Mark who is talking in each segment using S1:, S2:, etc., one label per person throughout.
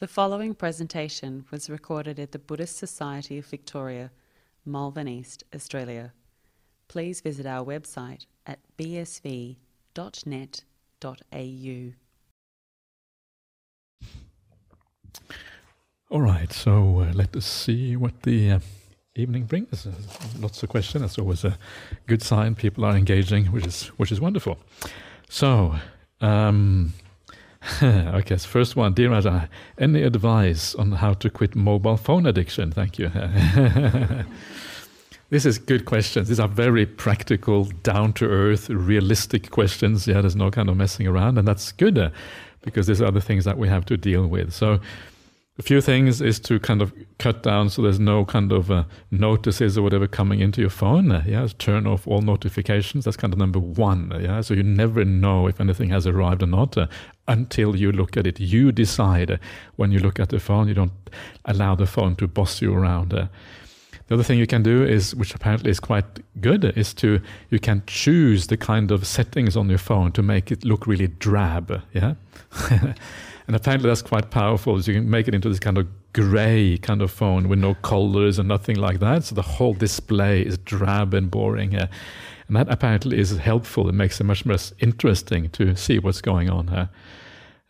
S1: The following presentation was recorded at the Buddhist Society of Victoria, Malvern East, Australia. Please visit our website at bsv.net.au.
S2: All right, so uh, let us see what the uh, evening brings. Uh, lots of questions. That's always a good sign. People are engaging, which is which is wonderful. So, um, okay, so first one, dear Raja, any advice on how to quit mobile phone addiction? Thank you. this is good questions. These are very practical, down to earth, realistic questions. Yeah, there's no kind of messing around, and that's good uh, because these are the things that we have to deal with. So a few things is to kind of cut down so there's no kind of uh, notices or whatever coming into your phone. Uh, yeah, turn off all notifications. That's kind of number one. Uh, yeah, so you never know if anything has arrived or not uh, until you look at it. You decide when you look at the phone. You don't allow the phone to boss you around. The other thing you can do is, which apparently is quite good, is to you can choose the kind of settings on your phone to make it look really drab. Yeah. And apparently that's quite powerful. You can make it into this kind of gray kind of phone with no colors and nothing like that. So the whole display is drab and boring. And that apparently is helpful. It makes it much more interesting to see what's going on. Uh.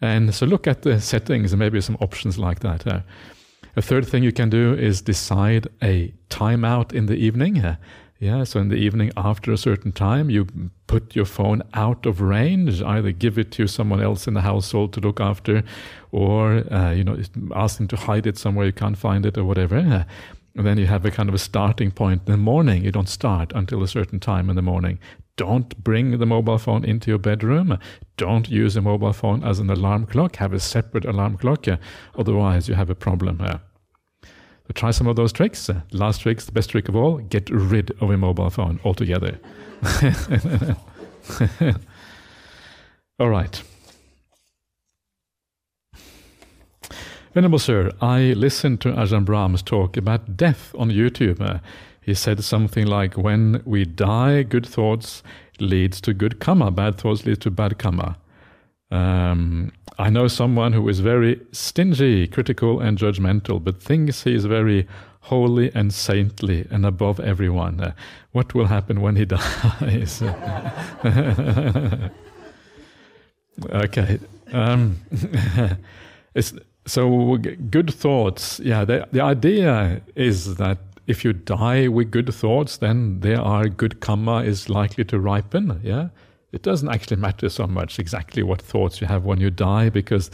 S2: And so look at the settings and maybe some options like that. A third thing you can do is decide a timeout in the evening. Yeah, so in the evening after a certain time, you put your phone out of range. Either give it to someone else in the household to look after, or uh, you know, ask them to hide it somewhere you can't find it, or whatever. And then you have a kind of a starting point in the morning. You don't start until a certain time in the morning. Don't bring the mobile phone into your bedroom. Don't use a mobile phone as an alarm clock. Have a separate alarm clock. Otherwise, you have a problem. Try some of those tricks. Uh, last trick, the best trick of all, get rid of a mobile phone altogether. all right. Venerable Sir, I listened to Ajahn Brahm's talk about death on YouTube. Uh, he said something like, when we die, good thoughts leads to good karma, bad thoughts lead to bad karma. Um, I know someone who is very stingy, critical, and judgmental, but thinks he is very holy and saintly and above everyone. Uh, what will happen when he dies? okay. Um, so, good thoughts. Yeah, the, the idea is that if you die with good thoughts, then there are good karma is likely to ripen. Yeah it doesn't actually matter so much exactly what thoughts you have when you die because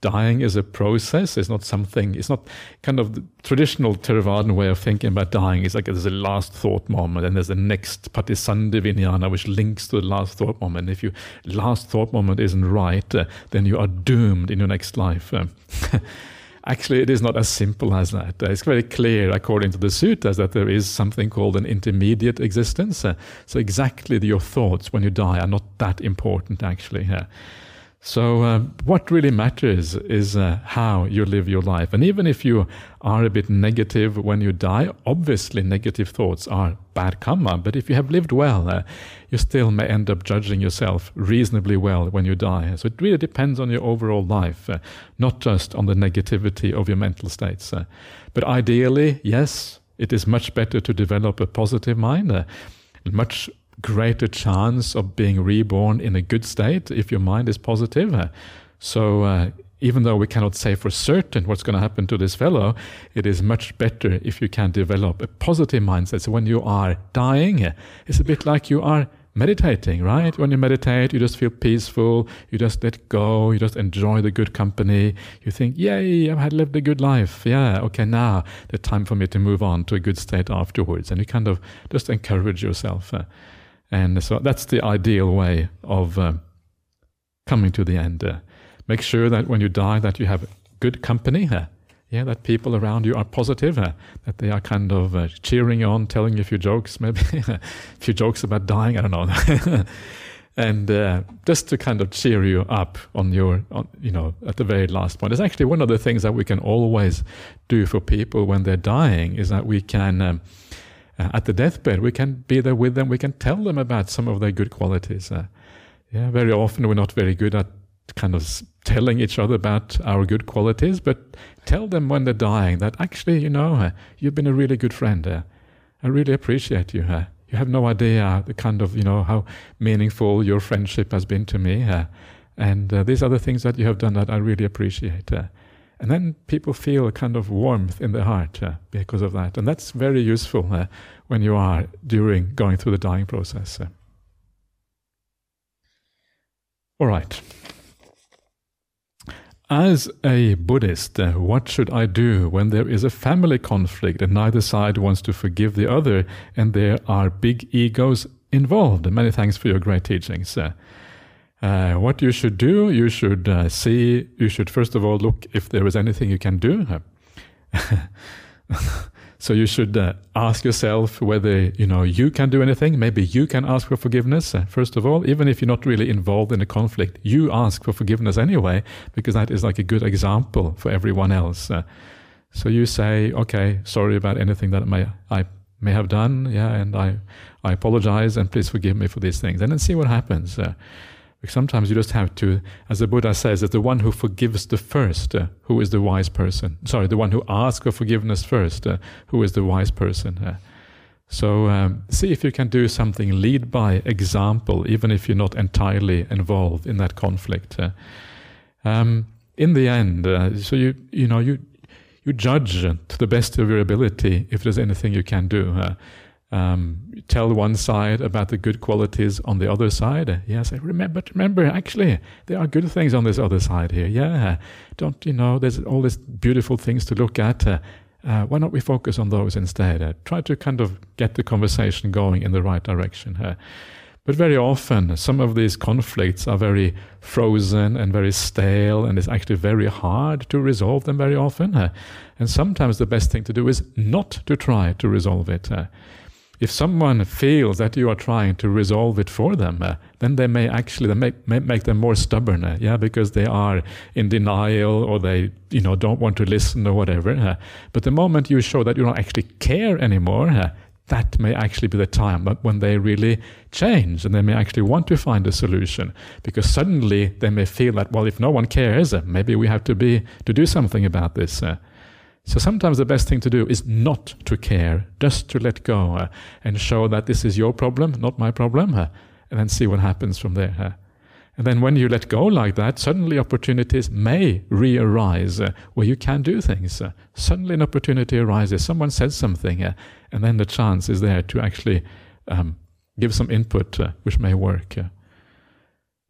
S2: dying is a process. It's not something, it's not kind of the traditional Theravadan way of thinking about dying. It's like there's a last thought moment and there's the next Patisandhi which links to the last thought moment. If your last thought moment isn't right, uh, then you are doomed in your next life. Uh, Actually, it is not as simple as that. Uh, it's very clear, according to the suttas, that there is something called an intermediate existence. Uh, so, exactly your thoughts when you die are not that important, actually. So, uh, what really matters is uh, how you live your life. And even if you are a bit negative when you die, obviously negative thoughts are bad karma. But if you have lived well, uh, you still may end up judging yourself reasonably well when you die. So, it really depends on your overall life, uh, not just on the negativity of your mental states. Uh. but ideally, yes, it is much better to develop a positive mind, uh, much greater chance of being reborn in a good state if your mind is positive. Uh, so, uh, even though we cannot say for certain what's going to happen to this fellow, it is much better if you can develop a positive mindset. So, when you are dying, uh, it's a bit like you are meditating, right? When you meditate, you just feel peaceful, you just let go, you just enjoy the good company. You think, yay, I've had lived a good life. Yeah, okay, now the time for me to move on to a good state afterwards. And you kind of just encourage yourself. Uh, And so that's the ideal way of uh, coming to the end. Uh, make sure that when you die that you have good company. Uh, yeah, that people around you are positive, uh, that they are kind of uh, cheering you on, telling you a few jokes, maybe a few jokes about dying, I don't know. and uh, just to kind of cheer you up on your, on, you know, at the very last point. It's actually one of the things that we can always do for people when they're dying is that we can um, uh, at the deathbed, we can be there with them. We can tell them about some of their good qualities. Uh, yeah, very often we're not very good at kind of telling each other about our good qualities, but tell them when they're dying that actually, you know, uh, you've been a really good friend. Uh, I really appreciate you. Uh, you have no idea the kind of, you know, how meaningful your friendship has been to me. Uh, and uh, these are the things that you have done that I really appreciate. Uh, and then people feel a kind of warmth in their heart because of that. And that's very useful when you are during going through the dying process. All right. As a Buddhist, uh, what should I do when there is a family conflict and neither side wants to forgive the other and there are big egos involved? Many thanks for your great teachings. Uh, uh, what you should do, you should uh, see, you should first of all look if there is anything you can do. So you should uh, ask yourself whether you know you can do anything. Maybe you can ask for forgiveness uh, first of all, even if you're not really involved in a conflict. You ask for forgiveness anyway because that is like a good example for everyone else. Uh, so you say, "Okay, sorry about anything that may I may have done. Yeah, and I I apologize and please forgive me for these things." And then see what happens. Uh, Sometimes you just have to, as the Buddha says, that the one who forgives the first, uh, who is the wise person. Sorry, the one who asks for forgiveness first, uh, who is the wise person. Uh, so um, see if you can do something, lead by example, even if you're not entirely involved in that conflict. Uh. Um, in the end, uh, so you you know you you judge to the best of your ability if there's anything you can do. Um, tell one side about the good qualities on the other side. Yes, I remember, remember, actually, there are good things on this other side here. Yeah, don't you know? There's all these beautiful things to look at. Uh, uh, why not we focus on those instead? Uh, try to kind of get the conversation going in the right direction. But very often, some of these conflicts are very frozen and very stale, and it's actually very hard to resolve them very often. And sometimes the best thing to do is not to try to resolve it. If someone feels that you are trying to resolve it for them, uh, then they may actually make, may make them more stubborn, uh, yeah, because they are in denial or they, you know, don't want to listen or whatever. Uh, but the moment you show that you don't actually care anymore, uh, that may actually be the time when they really change and they may actually want to find a solution because suddenly they may feel that well if no one cares uh, maybe we have to be to do something about this uh, so sometimes the best thing to do is not to care, just to let go uh, and show that this is your problem, not my problem, uh, and then see what happens from there. Uh. And then when you let go like that, suddenly opportunities may re arise uh, where you can do things. Uh. suddenly an opportunity arises, someone says something, uh, and then the chance is there to actually um, give some input which may work.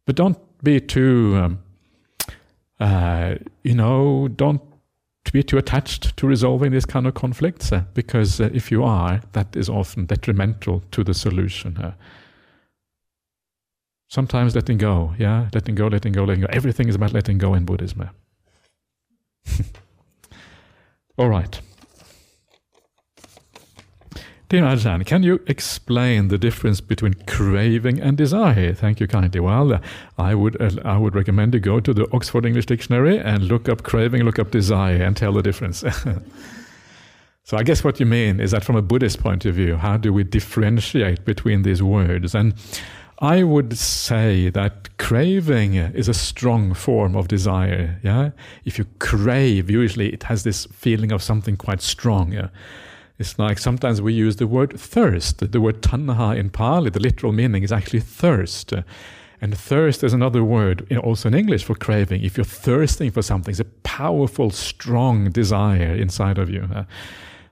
S2: But don't be too, um, you know, don't to be too attached to resolving these kind of conflicts, uh, because uh, if you are, that is often detrimental to the solution. Uh. Sometimes letting go, yeah, letting go, letting go, letting go. Everything is about letting go in Buddhism. All right. Dear Ajahn, can you explain the difference between craving and desire? Thank you kindly. Well, I would uh, I would recommend you go to the Oxford English Dictionary and look up craving, look up desire, and tell the difference. so I guess what you mean is that from a Buddhist point of view, how do we differentiate between these words? And I would say that craving is a strong form of desire. Yeah, if you crave, usually it has this feeling of something quite strong. Yeah? It's like sometimes we use the word thirst. The word tanha in Pali, the literal meaning is actually thirst. And thirst is another word, also in English, for craving. If you're thirsting for something, it's a powerful, strong desire inside of you.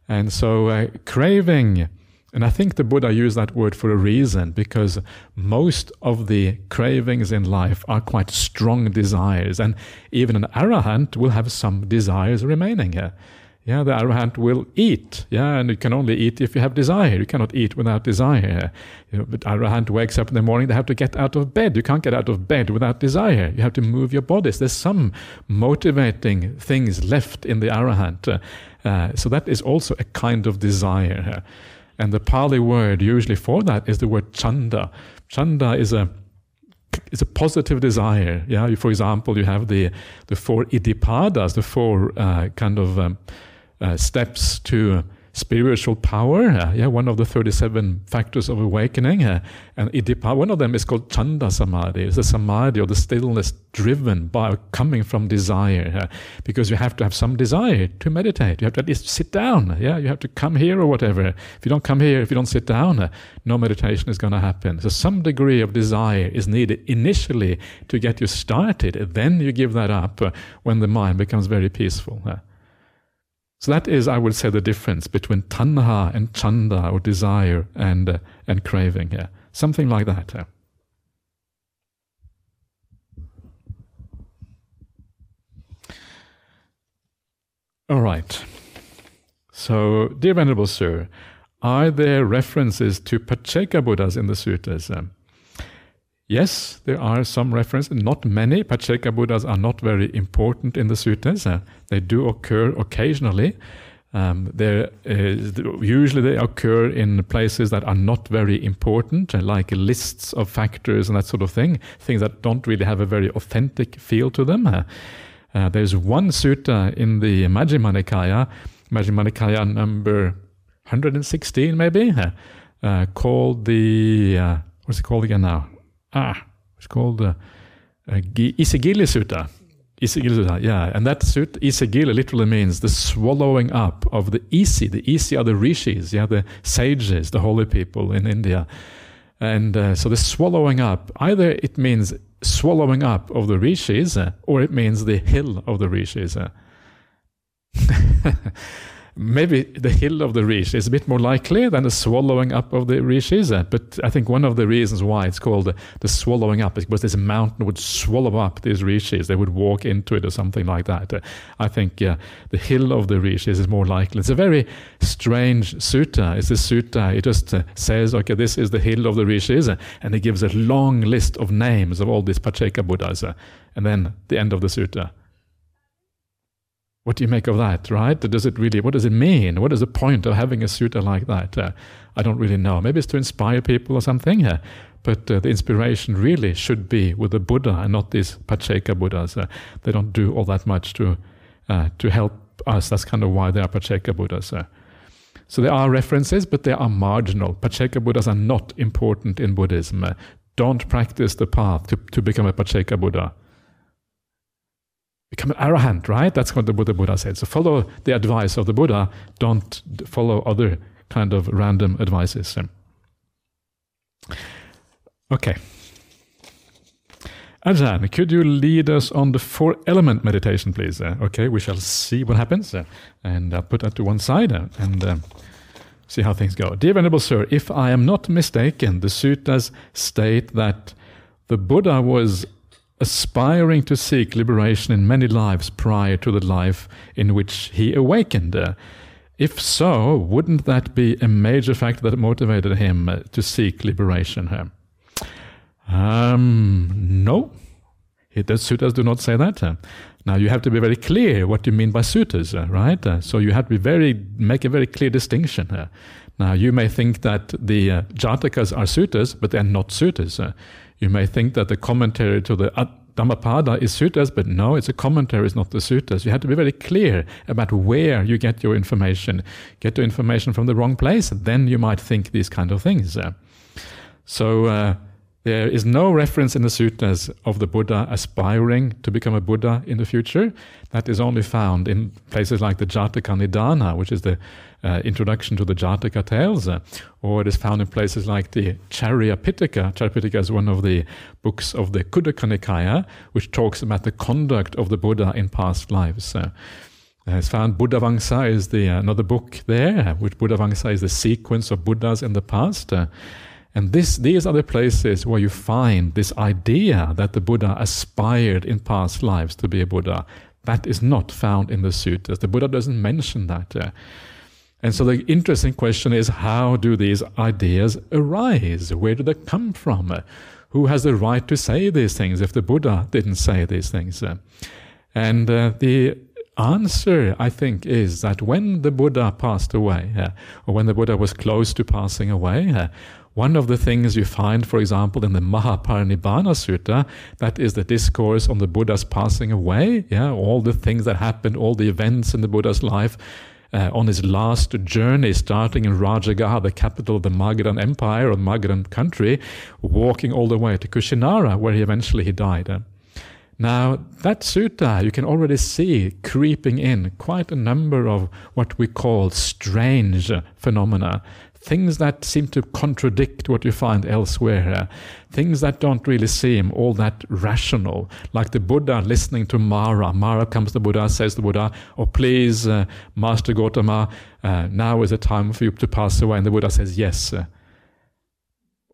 S2: And so, uh, craving, and I think the Buddha used that word for a reason, because most of the cravings in life are quite strong desires. And even an arahant will have some desires remaining here. Yeah, the arahant will eat. Yeah, and you can only eat if you have desire. You cannot eat without desire. You know, but arahant wakes up in the morning, they have to get out of bed. You can't get out of bed without desire. You have to move your bodies. There's some motivating things left in the arahant. Uh, so that is also a kind of desire. And the Pali word usually for that is the word chanda. Chanda is a it's a positive desire. Yeah, for example, you have the the four iddhipadas, the four uh, kind of um, uh, steps to spiritual power. Uh, yeah, one of the 37 factors of awakening. Uh, and iddhipada, one of them is called chanda samadhi. It's the samadhi or the stillness driven by coming from desire. Uh, because you have to have some desire to meditate. You have to at least sit down. Yeah, you have to come here or whatever. If you don't come here, if you don't sit down, uh, no meditation is going to happen. So some degree of desire is needed initially to get you started. Then you give that up uh, when the mind becomes very peaceful. So that is, I would say, the difference between tanha and chanda, or desire and uh, and craving. Yeah, something like that. All right. So, dear Venerable Sir, are there references to Pacceka Buddhas in the suttas? Um, Yes, there are some references, not many. Pacceka Buddhas are not very important in the suttas. Uh, they do occur occasionally. Um, usually they occur in places that are not very important, uh, like lists of factors and that sort of thing, things that don't really have a very authentic feel to them. Uh, uh there's one sutta in the Majjhima Nikaya, Majjhima Nikaya number 116 maybe, uh, uh, called the, what's it called again now? Ah, it's called uh, uh, Isigili Sutta. Isigili Sutta, yeah. And that sutta, Isigili, literally means the swallowing up of the Isi. The Isi are the rishis, yeah, the sages, the holy people in India. And uh, so the swallowing up, either it means swallowing up of the rishis, uh, or it means the hill of the rishis. Uh. maybe the hill of the rishi is a bit more likely than the swallowing up of the rishis. But I think one of the reasons why it's called the, swallowing up is because this mountain would swallow up these rishis. They would walk into it or something like that. I think the hill of the rishis is more likely. It's a very strange sutta. It's a sutta. It just uh, says, okay, this is the hill of the rishis, and it gives a long list of names of all these Pacceka Buddhas. and then the end of the sutta. What do you make of that, right? Does it really, what does it mean? What is the point of having a sutta like that? Uh, I don't really know. Maybe it's to inspire people or something. Uh, but uh, the inspiration really should be with the Buddha and not these Pacceka Buddhas. Uh, they don't do all that much to, uh, to help us. That's kind of why they are Pacceka Buddhas. Uh. so there are references, but they are marginal. Pacceka Buddhas are not important in Buddhism. don't practice the path to, to become a Pacceka Buddha become an arahant, right? That's what the Buddha Buddha said. So follow the advice of the Buddha. Don't follow other kind of random advices. Okay. Ajahn, could you lead us on the four element meditation, please? Uh, okay, we shall see what happens. Uh, and I'll put that to one side uh, and see how things go. Dear Venerable Sir, if I am not mistaken, the suttas state that the Buddha was aspiring to seek liberation in many lives prior to the life in which he awakened. If so, wouldn't that be a major factor that motivated him to seek liberation here? Um, no, the suttas do not say that. Now you have to be very clear what you mean by uh, right? So you have to be very make a very clear distinction. Uh. now you may think that the uh, jatakas are suttas, but they're not suttas. You may think that the commentary to the Dhammapada is suttas, but no, it's a commentary, it's not the suttas. You have to be very clear about where you get your information. Get your information from the wrong place, then you might think these kind of things. So uh, there is no reference in the suttas of the Buddha aspiring to become a Buddha in the future. That is only found in places like the Jataka Nidana, which is the uh, introduction to the Jataka tales, uh, or it is found in places like the Charya Pitaka. Charya Pitaka is one of the books of the Khuddaka Nikaya, which talks about the conduct of the Buddha in past lives. Uh, it's found Buddhavamsa is the uh, another book there, which Buddhavamsa is the sequence of Buddhas in the past. Uh, and this, these are the places where you find this idea that the Buddha aspired in past lives to be a Buddha. That is not found in the suttas. The Buddha doesn't mention that. And so the interesting question is how do these ideas arise? Where do they come from? Who has the right to say these things if the Buddha didn't say these things? And uh, the answer, I think, is that when the Buddha passed away, uh, or when the Buddha was close to passing away, uh, one of the things you find, for example, in the Mahaparinibbana Sutta, that is the discourse on the Buddha's passing away, yeah, all the things that happened, all the events in the Buddha's life, uh, on his last journey, starting in Rajagaha, the capital of the Magadhan Empire or Magadhan country, walking all the way to Kushinara, where he eventually he died. Uh, now, that sutta, you can already see creeping in quite a number of what we call strange phenomena things that seem to contradict what you find elsewhere, things that don't really seem all that rational, like the Buddha listening to Mara. Mara comes to Buddha, says to Buddha, Oh, please, uh, Master Gautama, uh, now is the time for you to pass away. And the Buddha says, Yes.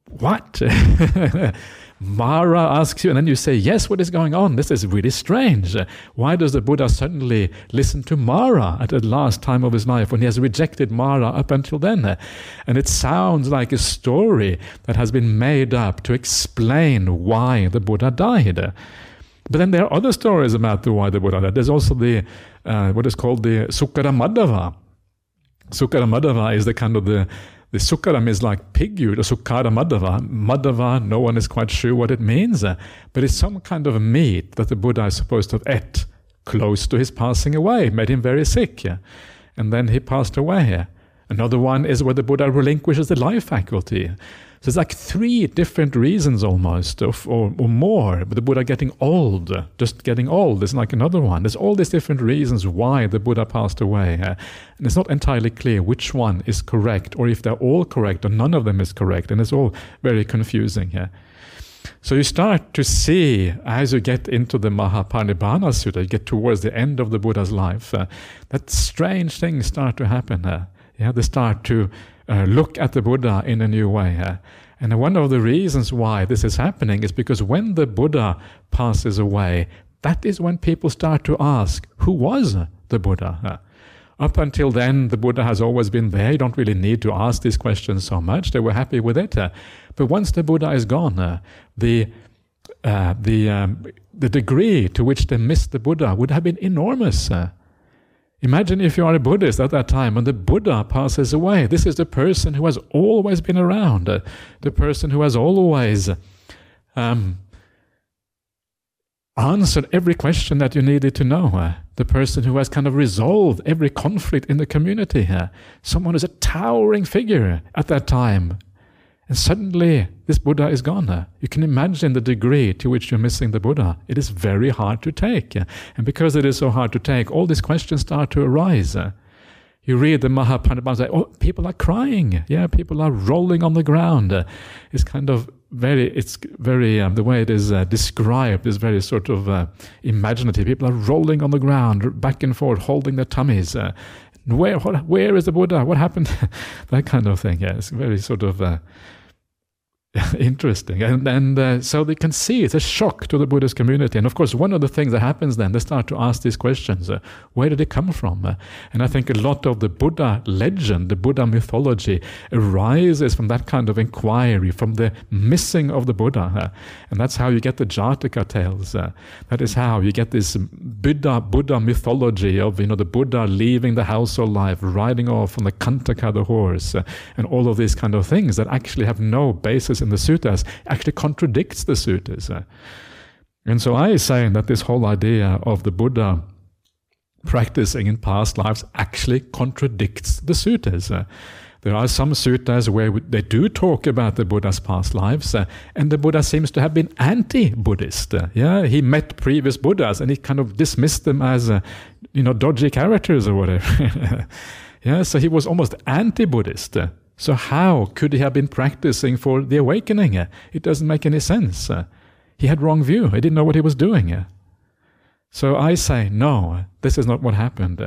S2: What? Mara asks you, and then you say, Yes, what is going on? This is really strange. Why does the Buddha suddenly listen to Mara at the last time of his life when he has rejected Mara up until then? And it sounds like a story that has been made up to explain why the Buddha died. But then there are other stories about the why the Buddha died. There's also the uh, what is called the Sukara Maddava. Sukara Maddava is the kind of the the Sukaram is like pig-eared or Sukara Maddava. Maddava, no one is quite sure what it means, uh, but it's some kind of meat that the Buddha is supposed to have ate close to his passing away, made him very sick, and then he passed away. Another one is where the Buddha relinquishes the life faculty. So it's like three different reasons almost, or, or, or more. But the Buddha getting old, just getting old is like another one. There's all these different reasons why the Buddha passed away. Uh, and it's not entirely clear which one is correct, or if they're all correct, or none of them is correct. And it's all very confusing. Yeah? So you start to see, as you get into the Mahaparinibbana Sutta, you get towards the end of the Buddha's life, uh, that strange things start to happen. Uh, yeah, they start to uh, look at the Buddha in a new way. And one of the reasons why this is happening is because when the Buddha passes away, that is when people start to ask, who was the Buddha? Uh, up until then, the Buddha has always been there. You don't really need to ask these questions so much. They were happy with it. Uh, but once the Buddha is gone, uh, the uh, the um, the degree to which they missed the Buddha would have been enormous. Uh, Imagine if you are a Buddhist at that time and the Buddha passes away. This is the person who has always been around, uh, the person who has always um, answered every question that you needed to know, uh, the person who has kind of resolved every conflict in the community, uh, someone who's a towering figure at that time. And suddenly, this Buddha is gone. You can imagine the degree to which you're missing the Buddha. It is very hard to take. And because it is so hard to take, all these questions start to arise. You read the Mahaparinibbana, say, oh, people are crying. Yeah, people are rolling on the ground. It's kind of very, it's very, um, the way it is uh, described is very sort of uh, imaginative. People are rolling on the ground, back and forth, holding their tummies. Uh, where, what, where is the Buddha? What happened? that kind of thing. Yeah, it's very sort of uh, Interesting. And, and uh, so they can see it's a shock to the Buddhist community. And of course, one of the things that happens then, they start to ask these questions uh, where did it come from? Uh, and I think a lot of the Buddha legend, the Buddha mythology, arises from that kind of inquiry, from the missing of the Buddha. Uh, and that's how you get the Jataka tales. Uh, that is how you get this Buddha, Buddha mythology of you know the Buddha leaving the household life, riding off on the Kanthaka, the horse, uh, and all of these kind of things that actually have no basis in the suttas actually contradicts the suttas. And so I is saying that this whole idea of the Buddha practicing in past lives actually contradicts the suttas. There are some suttas where they do talk about the Buddha's past lives, uh, and the Buddha seems to have been anti-Buddhist. Uh, yeah, he met previous Buddhas and he kind of dismissed them as, uh, you know, dodgy characters or whatever. yeah, so he was almost anti-Buddhist. So, how could he have been practicing for the awakening? It doesn't make any sense. He had wrong view. He didn't know what he was doing. So I say, no, this is not what happened.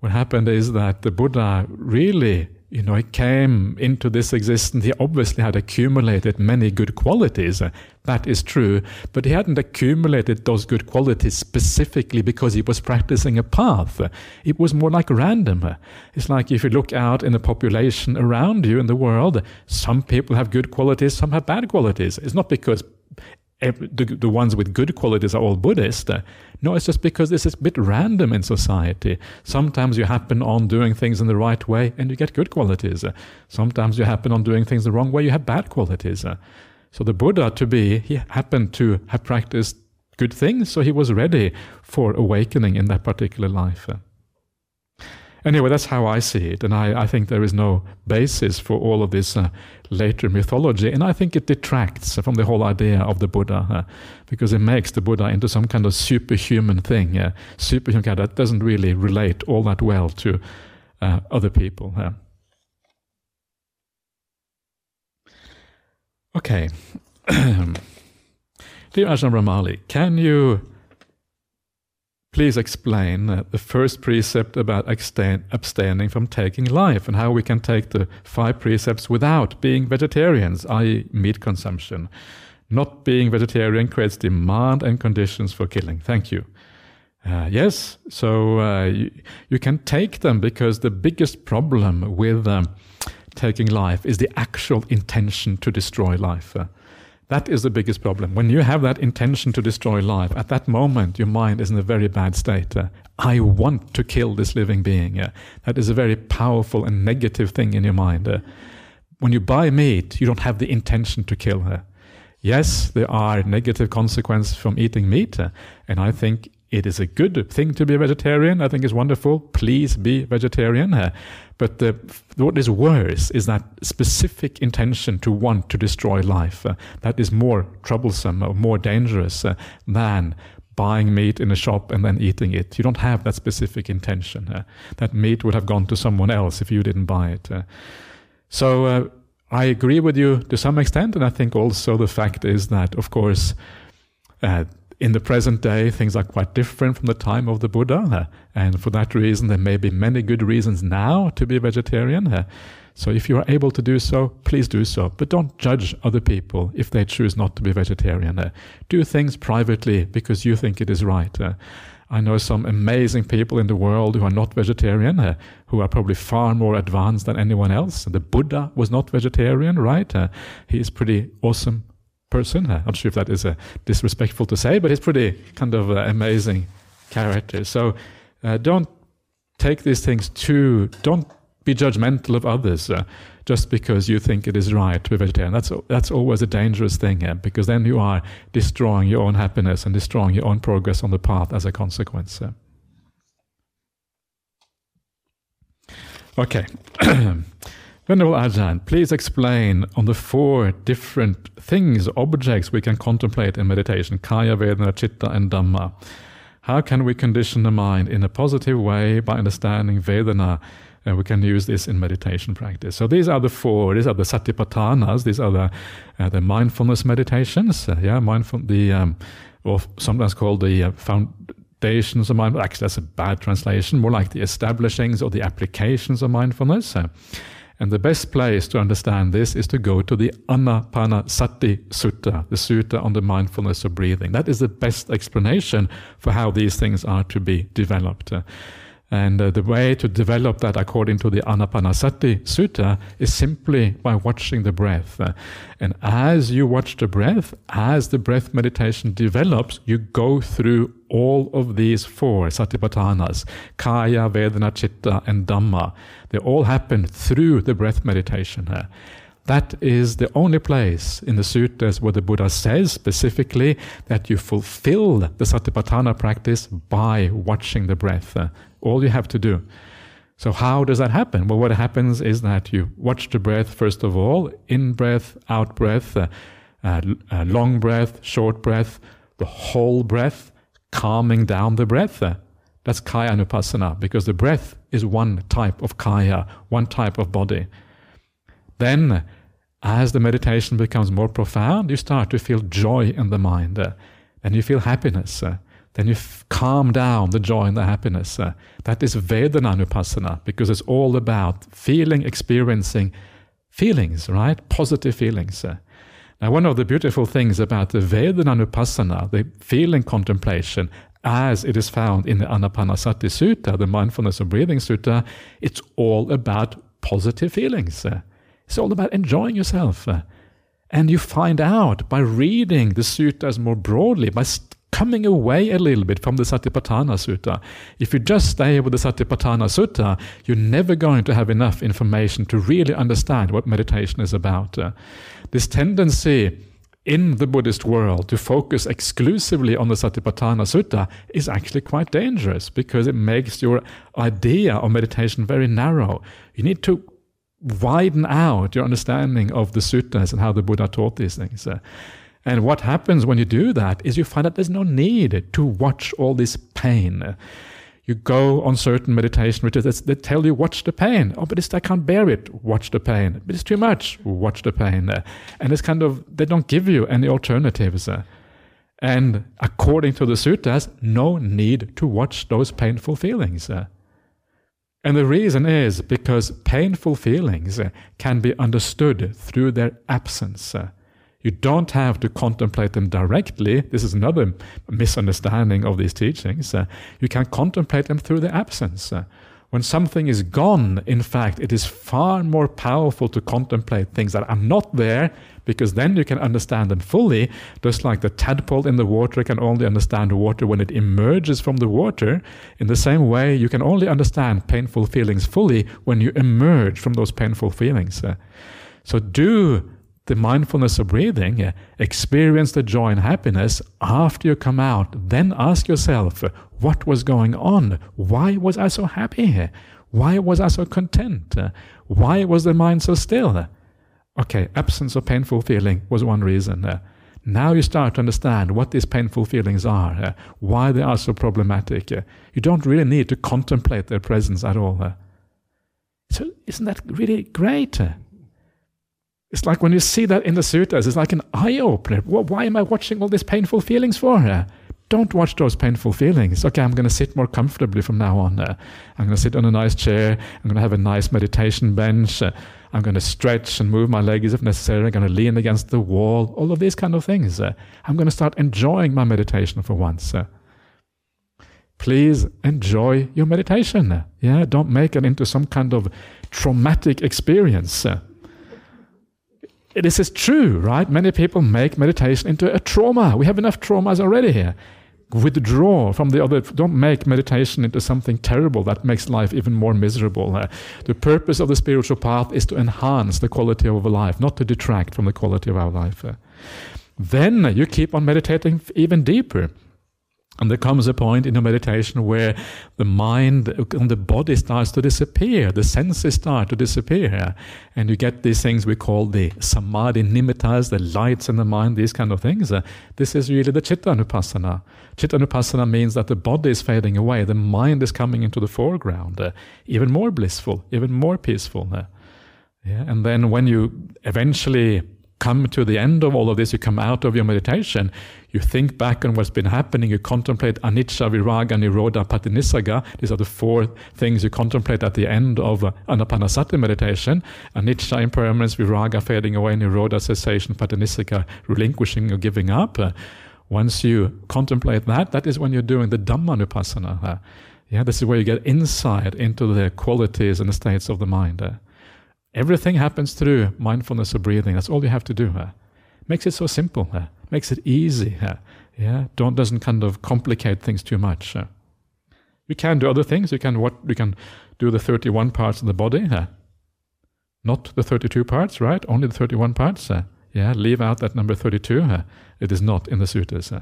S2: What happened is that the Buddha really you know, he came into this existence. He obviously had accumulated many good qualities. Uh, that is true. But he hadn't accumulated those good qualities specifically because he was practicing a path. It was more like random. It's like if you look out in the population around you in the world, some people have good qualities, some have bad qualities. It's not because the, the ones with good qualities are all Buddhist. No, it's just because this is a bit random in society. Sometimes you happen on doing things in the right way and you get good qualities. Sometimes you happen on doing things the wrong way, you have bad qualities. So the Buddha, to be, he happened to have practiced good things, so he was ready for awakening in that particular life. Anyway, that's how I see it, and I, I think there is no basis for all of this uh, later mythology, and I think it detracts from the whole idea of the Buddha, uh, because it makes the Buddha into some kind of superhuman thing, uh, superhuman that doesn't really relate all that well to uh, other people. Okay. Dear Ajahn Brahmali, can you please explain uh, the first precept about abstain, abstaining from taking life and how we can take the five precepts without being vegetarians, i.e., meat consumption? Not being vegetarian creates demand and conditions for killing. Thank you. Uh, yes, so uh, you, you, can take them because the biggest problem with um, taking life is the actual intention to destroy life. That is the biggest problem. When you have that intention to destroy life, at that moment your mind is in a very bad state. Uh, I want to kill this living being. Uh, that is a very powerful and negative thing in your mind. Uh, when you buy meat, you don't have the intention to kill her. Yes, there are negative consequences from eating meat, uh, and I think it is a good thing to be a vegetarian. I think it's wonderful. Please be vegetarian. Uh, but the, what is worse is that specific intention to want to destroy life. Uh, that is more troublesome or more dangerous uh, than buying meat in a shop and then eating it. You don't have that specific intention. Uh, that meat would have gone to someone else if you didn't buy it. Uh. so uh, I agree with you to some extent, and I think also the fact is that, of course, in the present day, things are quite different from the time of the Buddha, and for that reason, there may be many good reasons now to be vegetarian. So, if you are able to do so, please do so. But don't judge other people if they choose not to be vegetarian. Do things privately because you think it is right. I know some amazing people in the world who are not vegetarian, uh, who are probably far more advanced than anyone else. The Buddha was not vegetarian, right? Uh, he is pretty awesome person. I'm sure if that is uh, disrespectful to say, but he's pretty kind of uh, amazing character. So uh, don't take these things too. Don't be judgmental of others just because you think it is right to be vegetarian. That's that's always a dangerous thing, yeah, because then you are destroying your own happiness and destroying your own progress on the path as a consequence. Okay. Venerable Ajahn, please explain on the four different things, objects we can contemplate in meditation Kaya, Vedana, Chitta, and Dhamma. How can we condition the mind in a positive way by understanding Vedana? And we can use this in meditation practice. So these are the four. These are the satipatthanas. These are the uh, the mindfulness meditations. Uh, yeah, mindful. The um, or sometimes called the uh, foundations of mindfulness. Actually, that's a bad translation. More like the establishings or the applications of mindfulness. And the best place to understand this is to go to the Anapanasati Sutta, the sutta on the mindfulness of breathing. That is the best explanation for how these things are to be developed. And uh, the way to develop that according to the Anapanasati Sutta is simply by watching the breath. And as you watch the breath, as the breath meditation develops, you go through all of these four satipatthanas Kaya, Vedana, Chitta, and Dhamma. They all happen through the breath meditation. That is the only place in the sutras where the Buddha says specifically that you fulfill the satipatthana practice by watching the breath. All you have to do. So, how does that happen? Well, what happens is that you watch the breath first of all in breath, out breath, uh, uh, uh long breath, short breath, the whole breath, calming down the breath. Uh, that's kaya anupassana because the breath is one type of kaya, one type of body. Then, as the meditation becomes more profound, you start to feel joy in the mind. Uh, and you feel happiness. Uh, then you f- calm down the joy and the happiness. Uh, that is Vedananupassana because it's all about feeling, experiencing feelings, right? Positive feelings. Uh, now, one of the beautiful things about the Vedananupassana, the feeling contemplation, as it is found in the Anapanasati Sutta, the mindfulness of breathing sutta, it's all about positive feelings. It's all about enjoying yourself. And you find out by reading the suttas more broadly, by coming away a little bit from the Satipatthana Sutta. If you just stay with the Satipatthana Sutta, you're never going to have enough information to really understand what meditation is about. Uh, this tendency in the Buddhist world to focus exclusively on the Satipatthana Sutta is actually quite dangerous because it makes your idea of meditation very narrow. You need to widen out your understanding of the suttas and how the Buddha taught these things. And what happens when you do that is you find that there's no need to watch all this pain you go on certain meditation retreats, they tell you, watch the pain. Oh, but it's, I can't bear it. Watch the pain. But it's too much. Watch the pain. And it's kind of, they don't give you any alternatives. And according to the suttas, no need to watch those painful feelings. And the reason is because painful feelings can be understood through their absence. You don't have to contemplate them directly. This is another misunderstanding of these teachings. Uh, you can contemplate them through the absence. Uh, when something is gone, in fact, it is far more powerful to contemplate things that are not there because then you can understand them fully, just like the tadpole in the water can only understand water when it emerges from the water. In the same way, you can only understand painful feelings fully when you emerge from those painful feelings. Uh, so do the mindfulness of breathing, uh, experience the joy and happiness after you come out. Then ask yourself, uh, what was going on? Why was I so happy? Why was I so content? Uh, why was the mind so still? Okay, absence of painful feeling was one reason. Now you start to understand what these painful feelings are, why they are so problematic. You don't really need to contemplate their presence at all. So, isn't that really great? It's like when you see that in the sutras, it's like an eye opener. Why am I watching all these painful feelings for? her? Don't watch those painful feelings. Okay, I'm going to sit more comfortably from now on. Uh, I'm going to sit on a nice chair. I'm going to have a nice meditation bench. Uh, I'm going to stretch and move my legs if necessary. I'm going to lean against the wall. All of these kind of things. Uh, I'm going to start enjoying my meditation for once. Please enjoy your meditation. Yeah, don't make it into some kind of traumatic experience this is true, right? Many people make meditation into a trauma. We have enough traumas already here. Withdraw from the other. Don't make meditation into something terrible that makes life even more miserable. Uh, the purpose of the spiritual path is to enhance the quality of our life, not to detract from the quality of our life. Uh, then you keep on meditating even deeper. And there comes a point in your meditation where the mind and the body starts to disappear, the senses start to disappear, and you get these things we call the samadhi nimittas, the lights in the mind, these kind of things. Uh, this is really the chittanupassana. Chittanupassana means that the body is fading away, the mind is coming into the foreground, uh, even more blissful, even more peaceful. Uh, yeah, and then when you eventually come to the end of all of this, you come out of your meditation, you think back on what's been happening, you contemplate anicca, viraga, nirodha, patinissagga. These are the four things you contemplate at the end of uh, anapanasati meditation. Anicca, impermanence, viraga, fading away, nirodha, cessation, patinissagga, relinquishing or giving up. Uh, once you contemplate that, that is when you're doing the Dhammanupassana. Uh, yeah, this is where you get insight into the qualities and the states of the mind. Everything happens through mindfulness of breathing. That's all you have to do. Uh. Makes it so simple. Uh. Makes it easy. Uh. Yeah, don't doesn't kind of complicate things too much. Uh. You can do other things. You can what you can do the 31 parts of the body. Uh. Not the 32 parts, right? Only the 31 parts. Uh. Yeah, leave out that number 32. Uh. It is not in the sutras.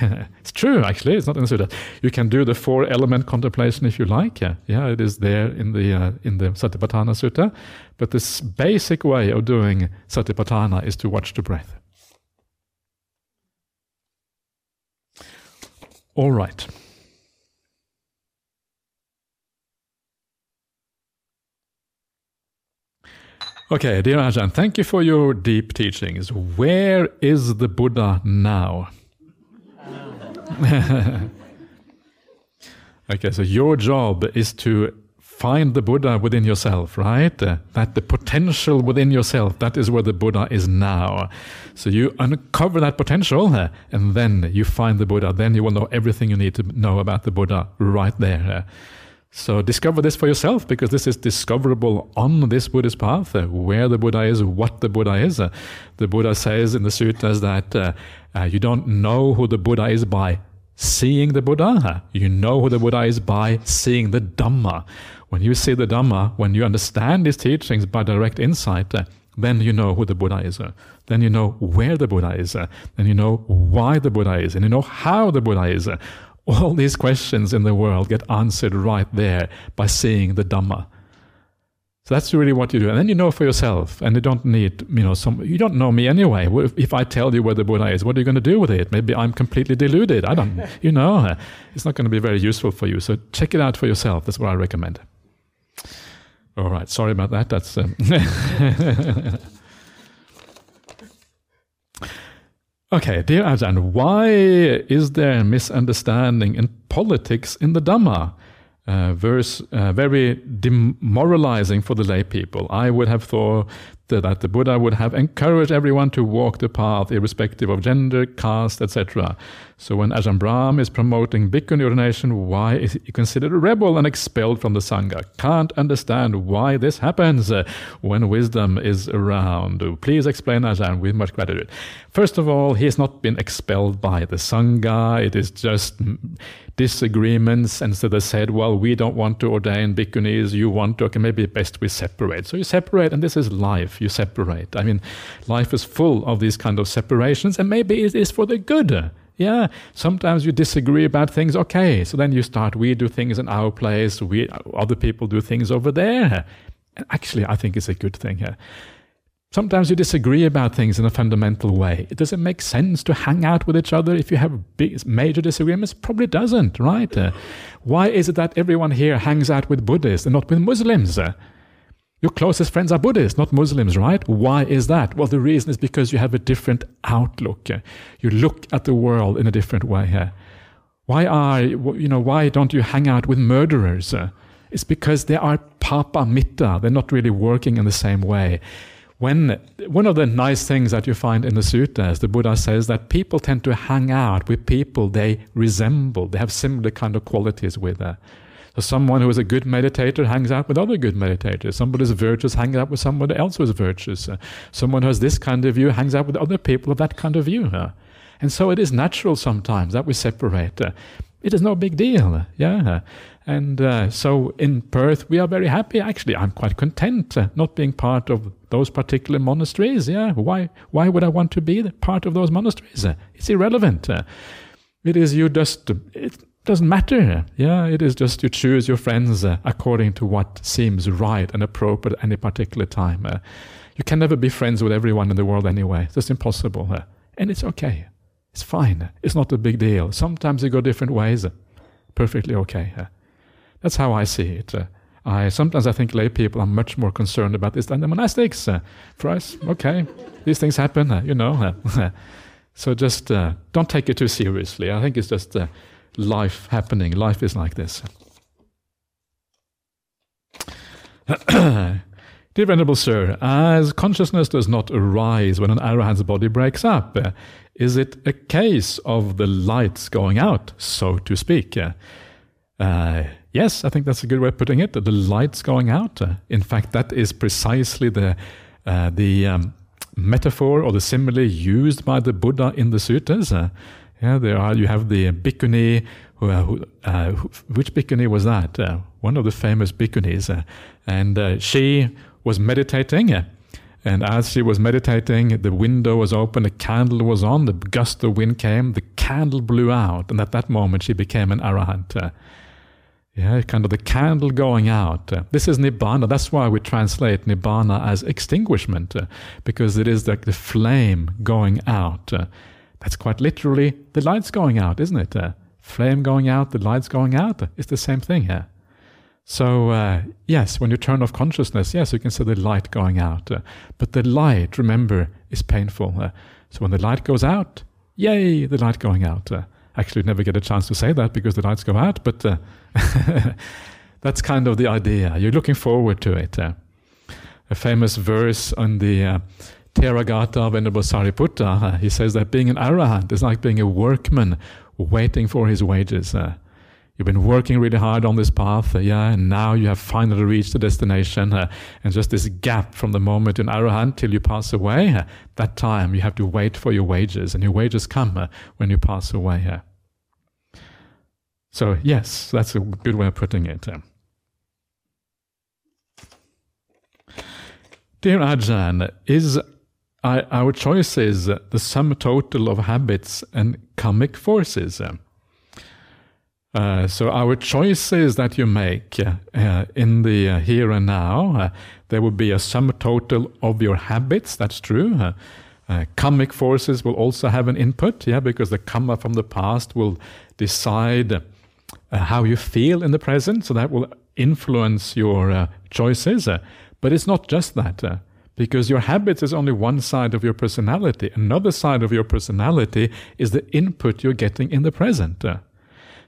S2: It's true, actually. It's not in the Sutta. You can do the four element contemplation if you like. Yeah, yeah it is there in the uh, in the Satipatthana Sutta. But this basic way of doing Satipatthana is to watch the breath. All right. Okay, dear Ajahn, thank you for your deep teachings. Where is the Buddha now? okay, so your job is to find the Buddha within yourself, right? Uh, that the potential within yourself, that is where the Buddha is now. So you uncover that potential uh, and then you find the Buddha. Then you will know everything you need to know about the Buddha right there. Uh, so discover this for yourself because this is discoverable on this Buddhist path, where the Buddha is, what the Buddha is. The Buddha says in the sutras that uh, uh, you don't know who the Buddha is by seeing the Buddha. You know who the Buddha is by seeing the Dhamma. When you see the Dhamma, when you understand these teachings by direct insight, uh, then you know who the Buddha is. Then you know where the Buddha is. Then you know why the Buddha is. And you know how the Buddha is. All these questions in the world get answered right there by seeing the Dhamma. So that's really what you do. And then you know for yourself, and you don't need, you know, some, you don't know me anyway. If I tell you where the Buddha is, what are you going to do with it? Maybe I'm completely deluded. I don't, you know, it's not going to be very useful for you. So check it out for yourself. That's what I recommend. All right. Sorry about that. That's. Um okay, dear Ajahn, why is there misunderstanding in politics in the Dhamma? Uh, verse uh, very demoralizing for the lay people. I would have thought that the Buddha would have encouraged everyone to walk the path, irrespective of gender, caste, etc. So when Ajahn Brahm is promoting bhikkhuni ordination, why is he considered a rebel and expelled from the Sangha? Can't understand why this happens uh, when wisdom is around. Please explain, Ajahn, with much gratitude. First of all, he has not been expelled by the Sangha. It is just disagreements, and so they said, well, we don't want to ordain bhikkhunis, you want to, okay, maybe best we separate. So you separate, and this is life, you separate. I mean, life is full of these kind of separations, and maybe it is for the good. Yeah, sometimes you disagree about things. Okay, so then you start. We do things in our place. We other people do things over there. And actually, I think it's a good thing here. Sometimes you disagree about things in a fundamental way. It doesn't make sense to hang out with each other if you have big, major disagreements. Probably doesn't, right? Uh, why is it that everyone here hangs out with Buddhists and not with Muslims? Uh, your closest friends are Buddhists, not Muslims, right? Why is that? Well, the reason is because you have a different outlook. You look at the world in a different way. Why are you know? Why don't you hang out with murderers? It's because they are papamitta. They're not really working in the same way. When one of the nice things that you find in the suttas, the Buddha says that people tend to hang out with people they resemble. They have similar kind of qualities with. Uh, So someone who is a good meditator hangs out with other good meditators. Somebody who's virtuous hangs out with somebody else who is virtuous. Uh, someone who has this kind of view hangs out with other people of that kind of view. And so it is natural sometimes that we separate. Uh, it is no big deal. Yeah. And uh, so in Perth, we are very happy. Actually, I'm quite content uh, not being part of those particular monasteries. Yeah. Why, why would I want to be part of those monasteries? It's irrelevant. it is you just, doesn't matter. Yeah, it is just you choose your friends uh, according to what seems right and appropriate at any particular time. Uh, you can never be friends with everyone in the world anyway. It's just impossible. Uh, and it's okay. It's fine. It's not a big deal. Sometimes you go different ways. Uh, perfectly okay. Uh. that's how I see it. Uh. I sometimes I think lay people are much more concerned about this than the monastics. for us, okay, these things happen, you know. so just don't take it too seriously. I think it's just life happening. Life is like this. Dear Venerable Sir, as consciousness does not arise when an arahant's body breaks up, is it a case of the lights going out, so to speak? Uh, yes, I think that's a good way of putting it. The lights going out. In fact, that is precisely the uh, the um, metaphor or the simile used by the Buddha in the suttas. Uh, yeah, there are. You have the bhikkhuni. Who, uh, uh, which bhikkhuni was that? Uh, one of the famous bhikkhunis, uh, and uh, she was meditating. and as she was meditating, the window was open, the candle was on, the gust of wind came, the candle blew out, and at that moment she became an arahant. Yeah, kind of the candle going out. Uh, this is nibbana. That's why we translate nibbana as extinguishment, uh, because it is like the flame going out. Uh, that's quite literally the lights going out, isn't it? Uh, flame going out, the lights going out. It's the same thing here. So, uh, yes, when you turn off consciousness, yes, you can see the light going out. Uh, but the light, remember, is painful. Uh, so when the light goes out, yay, the light going out. Uh, actually, never get a chance to say that because the lights go out, but uh, that's kind of the idea. You're looking forward to it. a famous verse on the Theragatha Venerable Sariputta, he says that being an arahant is like being a workman waiting for his wages. Uh, you've been working really hard on this path, uh, yeah, and now you have finally reached the destination. Uh, and just this gap from the moment an arahant till you pass away, uh, that time you have to wait for your wages, and your wages come uh, when you pass away. Uh. So, yes, that's a good way of putting it. Dear Ajahn, is our choices the sum total of habits and karmic forces? Uh, so our choices that you make uh, in the uh, here and now, uh, there will be a sum total of your habits. That's true. Uh, uh, karmic forces will also have an input, yeah, because the karma from the past will decide how you feel in the present. So that will influence your choices. but it's not just that because your habits is only one side of your personality. Another side of your personality is the input you're getting in the present.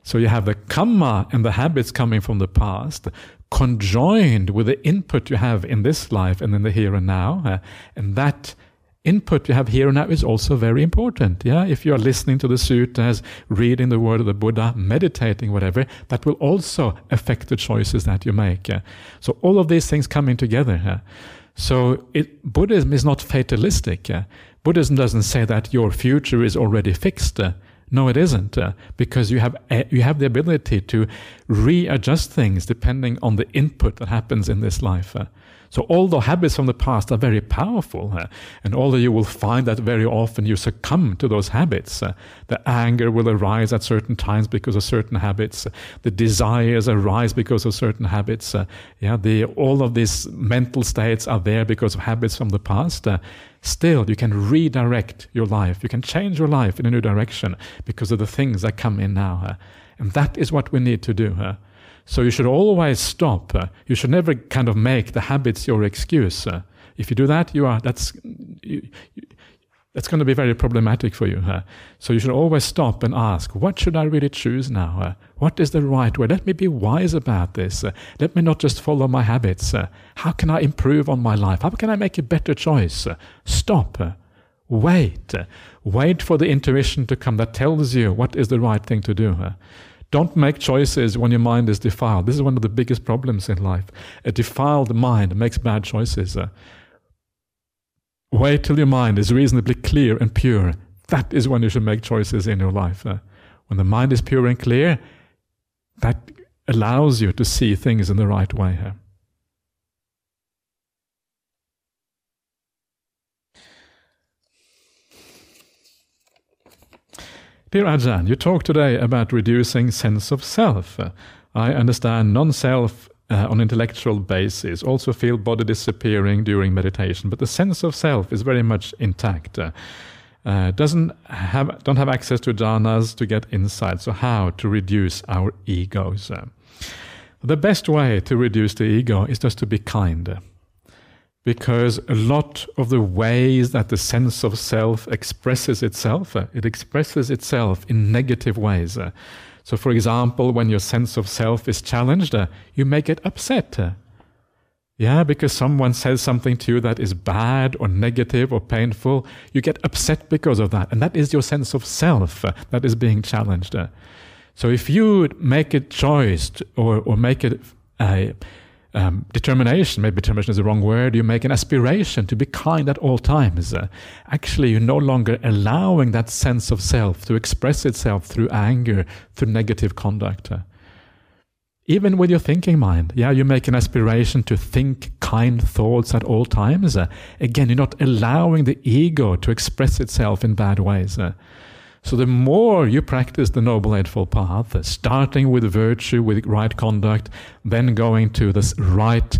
S2: So you have the karma and the habits coming from the past conjoined with the input you have in this life and in the here and now. And that input you have here and now is also very important. Yeah, if you are listening to the suttas, reading the word of the Buddha, meditating, whatever, that will also affect the choices that you make. So all of these things coming together. So it, Buddhism is not fatalistic. Yeah? Buddhism doesn't say that your future is already fixed. Uh, no, it isn't, uh, because you have you have the ability to readjust things depending on the input that happens in this life. Uh. So, although habits from the past are very powerful, uh, and although you will find that very often you succumb to those habits, uh, the anger will arise at certain times because of certain habits, the desires arise because of certain habits. Uh, yeah, the all of these mental states are there because of habits from the past. Still, you can redirect your life. You can change your life in a new direction because of the things that come in now. Uh, and that is what we need to do. So you should always stop. You should never kind of make the habits your excuse. If you do that, you are that's that's going to be very problematic for you. So you should always stop and ask, what should I really choose now? what is the right way? Let me be wise about this. let me not just follow my habits. how can I improve on my life? How can I make a better choice? stop. wait. wait for the intuition to come that tells you what is the right thing to do. Don't make choices when your mind is defiled. This is one of the biggest problems in life. A defiled mind makes bad choices. Wait till your mind is reasonably clear and pure. That is when you should make choices in your life. Uh, when the mind is pure and clear, that allows you to see things in the right way. Dear Ajahn, you talked today about reducing sense of self. I understand non self uh, on intellectual basis, also feel body disappearing during meditation, but the sense of self is very much intact. Uh, doesn't have don't have access to jhanas to get insight. So how to reduce our egos? Uh, the best way to reduce the ego is just to be kind. Because a lot of the ways that the sense of self expresses itself, uh, it expresses itself in negative ways. Uh, so, for example, when your sense of self is challenged, uh, you may get upset. Yeah, because someone says something to you that is bad or negative or painful, you get upset because of that. And that is your sense of self that is being challenged. So, if you make a choice or, or make it a um, determination, maybe determination is the wrong word, you make an aspiration to be kind at all times. Uh, actually, you're no longer allowing that sense of self to express itself through anger, through negative conduct. Uh, even with your thinking mind, yeah, you make an aspiration to think kind thoughts at all times. Uh, again, you're not allowing the ego to express itself in bad ways. So the more you practice the Noble Eightfold Path, starting with virtue, with right conduct, then going to this right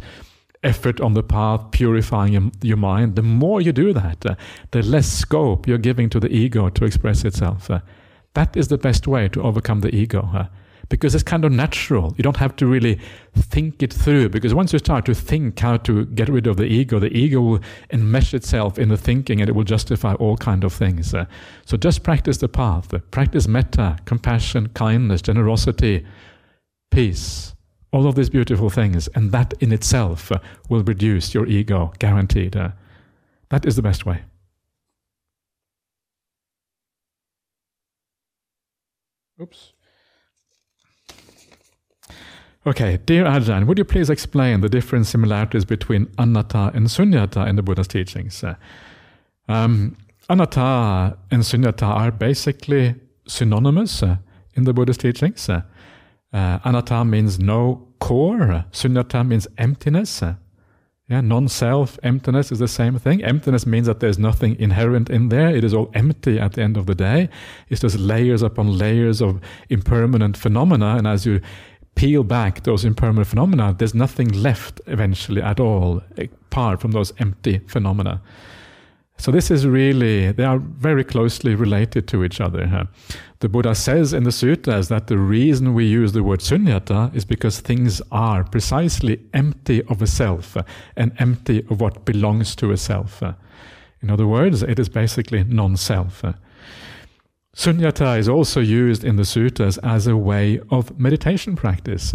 S2: effort on the path, purifying your, your mind, the more you do that, uh, the less scope you're giving to the ego to express itself. Uh, that is the best way to overcome the ego. Uh, because it's kind of natural. You don't have to really think it through because once you start to think how to get rid of the ego, the ego will enmesh itself in the thinking and it will justify all kind of things. Uh, so just practice the path. Practice metta, compassion, kindness, generosity, peace, all of these beautiful things, and that in itself uh, will reduce your ego, guaranteed. Uh, that is the best way. Oops. Okay, dear Ajahn, would you please explain the different similarities between anatta and sunyata in the Buddha's teachings? Um, anatta and sunyata are basically synonymous uh, in the Buddha's teachings. Uh, anatta means no core, sunyata means emptiness. Yeah, non-self, emptiness is the same thing. Emptiness means that there's nothing inherent in there. It is all empty at the end of the day. It's just layers upon layers of impermanent phenomena. And as you peel back those impermanent phenomena, there's nothing left eventually at all, apart from those empty phenomena. So this is really, they are very closely related to each other. The Buddha says in the suttas that the reason we use the word sunyata is because things are precisely empty of a self and empty of what belongs to a self. In other words, it is basically non-self. Sunyata is also used in the suttas as a way of meditation practice.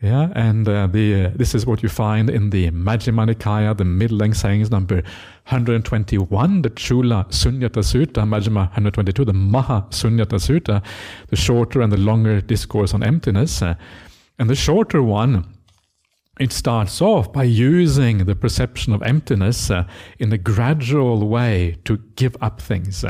S2: Yeah, and uh, the uh, this is what you find in the Majjhima Nikaya, the middle length sayings number 121, the Chula Sunyata Sutta, Majjhima 122, the Maha Sunyata Sutta, the shorter and the longer discourse on emptiness. Uh, and the shorter one, it starts off by using the perception of emptiness uh, in a gradual way to give up things.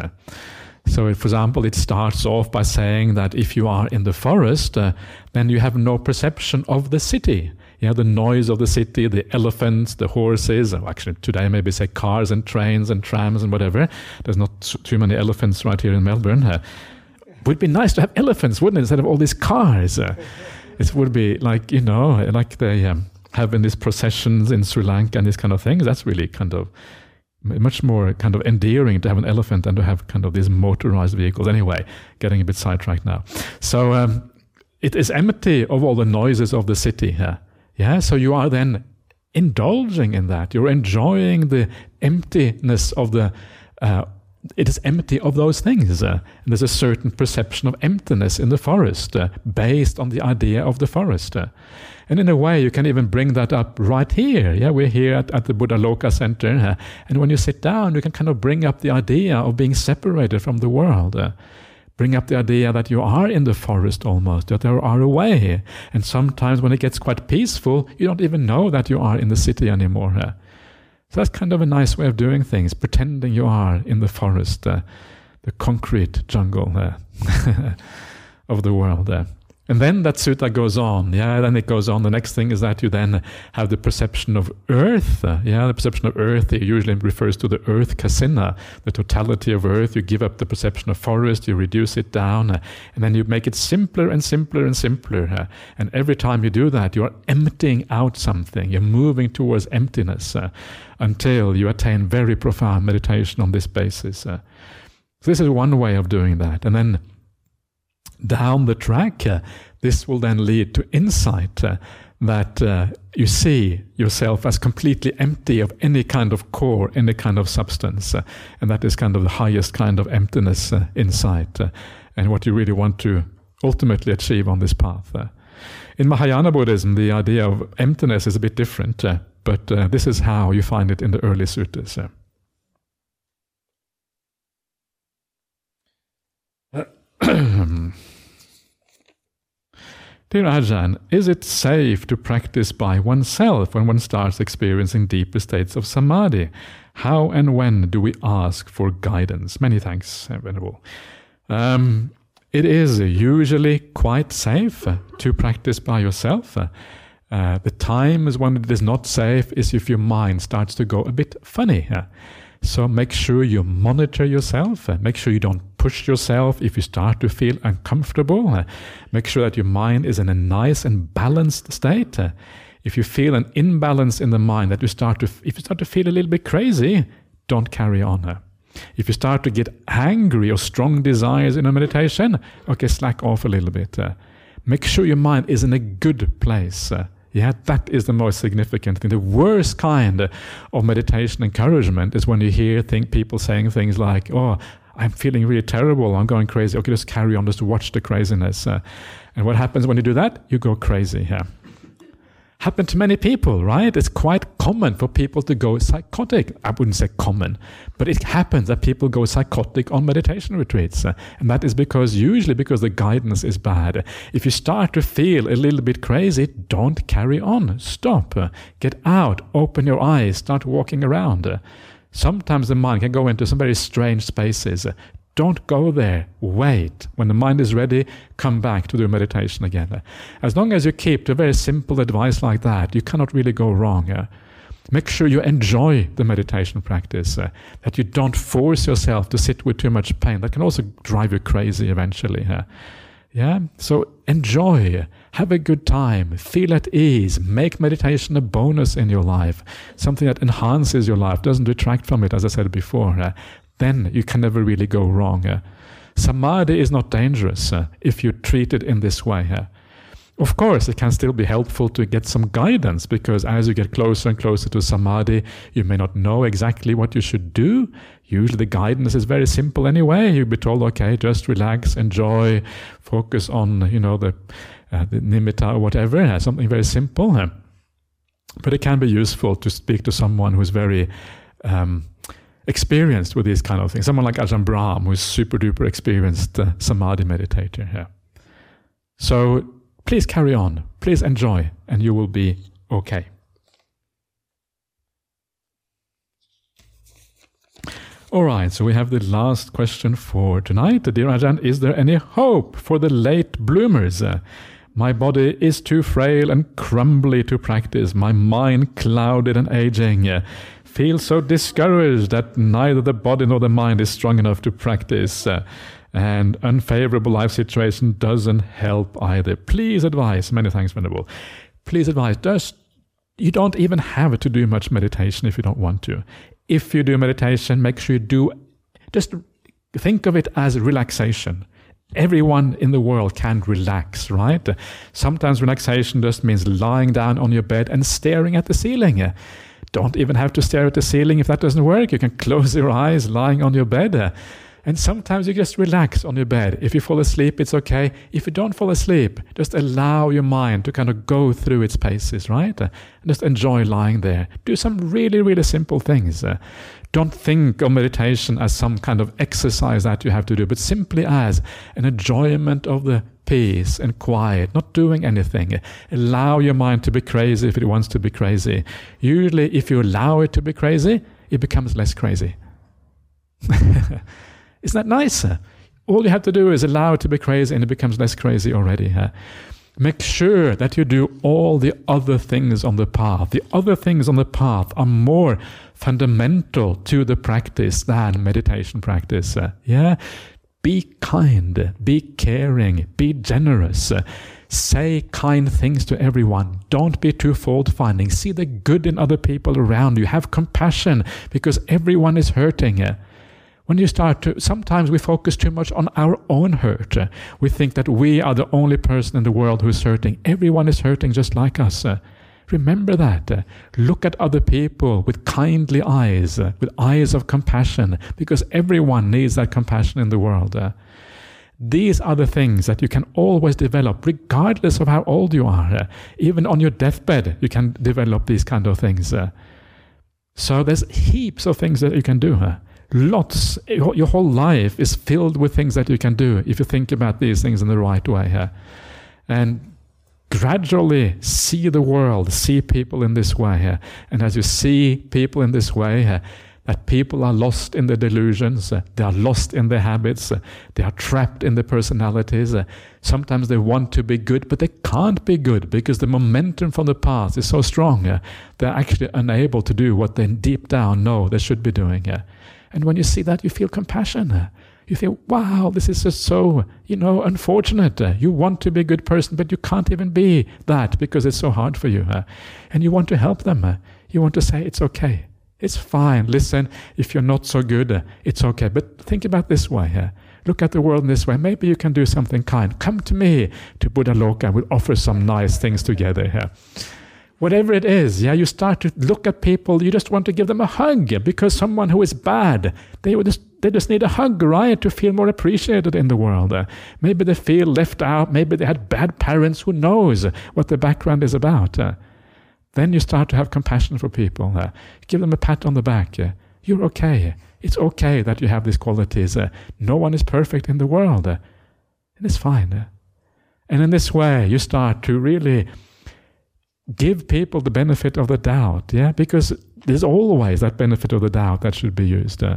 S2: Uh, so, for example, it starts off by saying that if you are in the forest, uh, then you have no perception of the city. You have the noise of the city, the elephants, the horses, actually today maybe say cars and trains and trams and whatever. There's not too many elephants right here in Melbourne. Uh, would be nice to have elephants, wouldn't it, instead of all these cars? Uh, it would be like, you know, like they um, have in these processions in Sri Lanka and these kind of things. That's really kind of much more kind of endearing to have an elephant than to have kind of these motorized vehicles. Anyway, getting a bit sidetracked now. So um, it is empty of all the noises of the city here. Yeah, so you are then indulging in that. You're enjoying the emptiness of the. Uh, it is empty of those things. Uh, and there's a certain perception of emptiness in the forest uh, based on the idea of the forest. Uh. And in a way, you can even bring that up right here. Yeah, we're here at, at the Buddhaloka Center. Uh, and when you sit down, you can kind of bring up the idea of being separated from the world. Uh, bring up the idea that you are in the forest almost, that you are away. And sometimes when it gets quite peaceful, you don't even know that you are in the city anymore. Uh. So that's kind of a nice way of doing things, pretending you are in the forest, uh, the concrete jungle uh, of the world. And then that sutta goes on. Yeah, then it goes on. The next thing is that you then have the perception of earth. Yeah, the perception of earth usually refers to the earth kasina, the totality of earth. You give up the perception of forest, you reduce it down, and then you make it simpler and simpler and simpler. And every time you do that, you are emptying out something. You're moving towards emptiness uh, until you attain very profound meditation on this basis. Uh. So this is one way of doing that. And then down the track, uh, this will then lead to insight uh, that uh, you see yourself as completely empty of any kind of core, any kind of substance. Uh, and that is kind of the highest kind of emptiness uh, insight, uh, and what you really want to ultimately achieve on this path. in Mahayana Buddhism, the idea of emptiness is a bit different, but this is how you find it in the early suttas. Dear Ajahn, is it safe to practice by oneself when one starts experiencing deeper states of samadhi? How and when do we ask for guidance? Many thanks, Venerable. Um, it is usually quite safe to practice by yourself. Uh, the times when it is not safe is if your mind starts to go a bit funny. So make sure you monitor yourself. Make sure you don't push yourself if you start to feel uncomfortable. Make sure that your mind is in a nice and balanced state. If you feel an imbalance in the mind, that you start to, if you start to feel a little bit crazy, don't carry on. If you start to get angry or strong desires in a meditation, okay, slack off a little bit. Make sure your mind is in a good place. Yeah, that is the most significant thing. The worst kind of meditation encouragement is when you hear think people saying things like, "Oh, I'm feeling really terrible. I'm going crazy." Okay, just carry on. Just watch the craziness. Uh, and what happens when you do that? You go crazy. Yeah happen to many people, right? It's quite common for people to go psychotic. I wouldn't say common, but it happens that people go psychotic on meditation retreats. And that is because, usually, because the guidance is bad. If you start to feel a little bit crazy, don't carry on. Stop. Get out. Open your eyes. Start walking around. Sometimes the mind can go into some very strange spaces. Don't go there. Wait. When the mind is ready, come back to do meditation again. As long as you keep to very simple advice like that, you cannot really go wrong. Make sure you enjoy the meditation practice, uh, that you don't force yourself to sit with too much pain. That can also drive you crazy eventually. Uh, yeah, so enjoy, have a good time, feel at ease, make meditation a bonus in your life, something that enhances your life, doesn't detract from it, as I said before. Uh, then you can never really go wrong. Uh, samadhi is not dangerous uh, if you treat it in this way. Uh, of course, it can still be helpful to get some guidance because as you get closer and closer to samadhi, you may not know exactly what you should do. Usually, the guidance is very simple anyway. You'll be told, okay, just relax, enjoy, focus on, you know, the, uh, the nimitta or whatever, something very simple. But it can be useful to speak to someone who's very um, experienced with these kind of things. Someone like Ajahn Brahm, who's super duper experienced uh, samadhi meditator. Yeah. So Please carry on. Please enjoy, and you will be okay. All right, so we have the last question for tonight. Dear Ajahn, is there any hope for the late bloomers? Uh, my body is too frail and crumbly to practice, my mind clouded and aging. Uh, feel so discouraged that neither the body nor the mind is strong enough to practice. Uh, and unfavorable life situation doesn't help either. Please advise. Many thanks, Venerable. Please advise. Just you don't even have to do much meditation if you don't want to. If you do meditation, make sure you do. Just think of it as relaxation. Everyone in the world can relax, right? Sometimes relaxation just means lying down on your bed and staring at the ceiling. Don't even have to stare at the ceiling if that doesn't work. You can close your eyes lying on your bed. And sometimes you just relax on your bed. If you fall asleep, it's okay. If you don't fall asleep, just allow your mind to kind of go through its paces, right? And just enjoy lying there. Do some really, really simple things. Don't think of meditation as some kind of exercise that you have to do, but simply as an enjoyment of the peace and quiet, not doing anything. Allow your mind to be crazy if it wants to be crazy. Usually, if you allow it to be crazy, it becomes less crazy. Isn't that nicer? All you have to do is allow it to be crazy and it becomes less crazy already. Huh? Make sure that you do all the other things on the path. The other things on the path are more fundamental to the practice than meditation practice. Uh, yeah? Be kind, be caring, be generous. Say kind things to everyone. Don't be too fault finding. See the good in other people around you. Have compassion because everyone is hurting. When you start to, sometimes we focus too much on our own hurt. We think that we are the only person in the world who is hurting. Everyone is hurting just like us. Remember that. Look at other people with kindly eyes, with eyes of compassion, because everyone needs that compassion in the world. These are the things that you can always develop, regardless of how old you are. Even on your deathbed, you can develop these kind of things. So there's heaps of things that you can do lots, your whole life is filled with things that you can do if you think about these things in the right way. And gradually see the world, see people in this way. And as you see people in this way that people are lost in the delusions, they are lost in their habits, they are trapped in their personalities. Sometimes they want to be good, but they can't be good because the momentum from the past is so strong. They're actually unable to do what they deep down know they should be doing. And when you see that, you feel compassion. You think, wow, this is just so, you know, unfortunate. You want to be a good person, but you can't even be that because it's so hard for you. And you want to help them. You want to say, it's okay. It's fine. Listen, if you're not so good, it's okay. But think about this way. Look at the world in this way. Maybe you can do something kind. Come to me, to Buddhaloka. We'll offer some nice things together here whatever it is, yeah, you start to look at people, you just want to give them a hug because someone who is bad, they just they just need a hug, right, to feel more appreciated in the world. Maybe they feel left out. Maybe they had bad parents. Who knows what their background is about? Then you start to have compassion for people. Give them a pat on the back. You're okay. It's okay that you have these qualities. No one is perfect in the world. And it's fine. And in this way, you start to really give people the benefit of the doubt, yeah, because there's always that benefit of the doubt that should be used. Uh,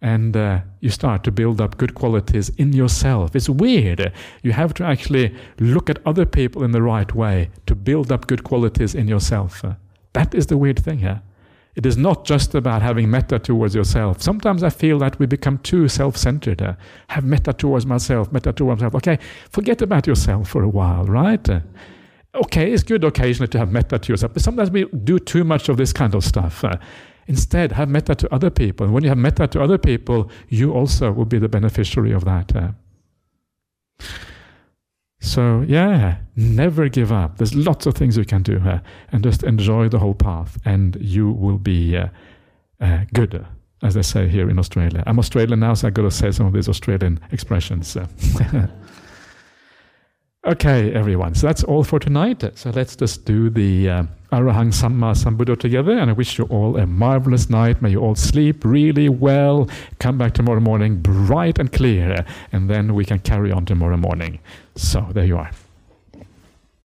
S2: and uh, you start to build up good qualities in yourself. It's weird. You have to actually look at other people in the right way to build up good qualities in yourself. Uh, that is the weird thing here. It is not just about having metta towards yourself. Sometimes I feel that we become too self centered. Uh, have metta towards myself, metta towards myself. Okay, forget about yourself for a while, right? Uh, okay, it's good occasionally to have metta to yourself, but sometimes we do too much of this kind of stuff. Uh, instead, have metta to other people. And when you have metta to other people, you also will be the beneficiary of that. Uh. So, yeah, never give up. There's lots of things you can do uh, and just enjoy the whole path, and you will be uh, uh, good, as they say here in Australia. I'm Australian now, so I've got to say some of these Australian expressions. okay, everyone, so that's all for tonight. So, let's just do the uh, Arahang Samma Sambuddha together, and I wish you all a marvelous night. May you all sleep really well. Come back tomorrow morning bright and clear, and then we can carry on tomorrow morning. So, there you are.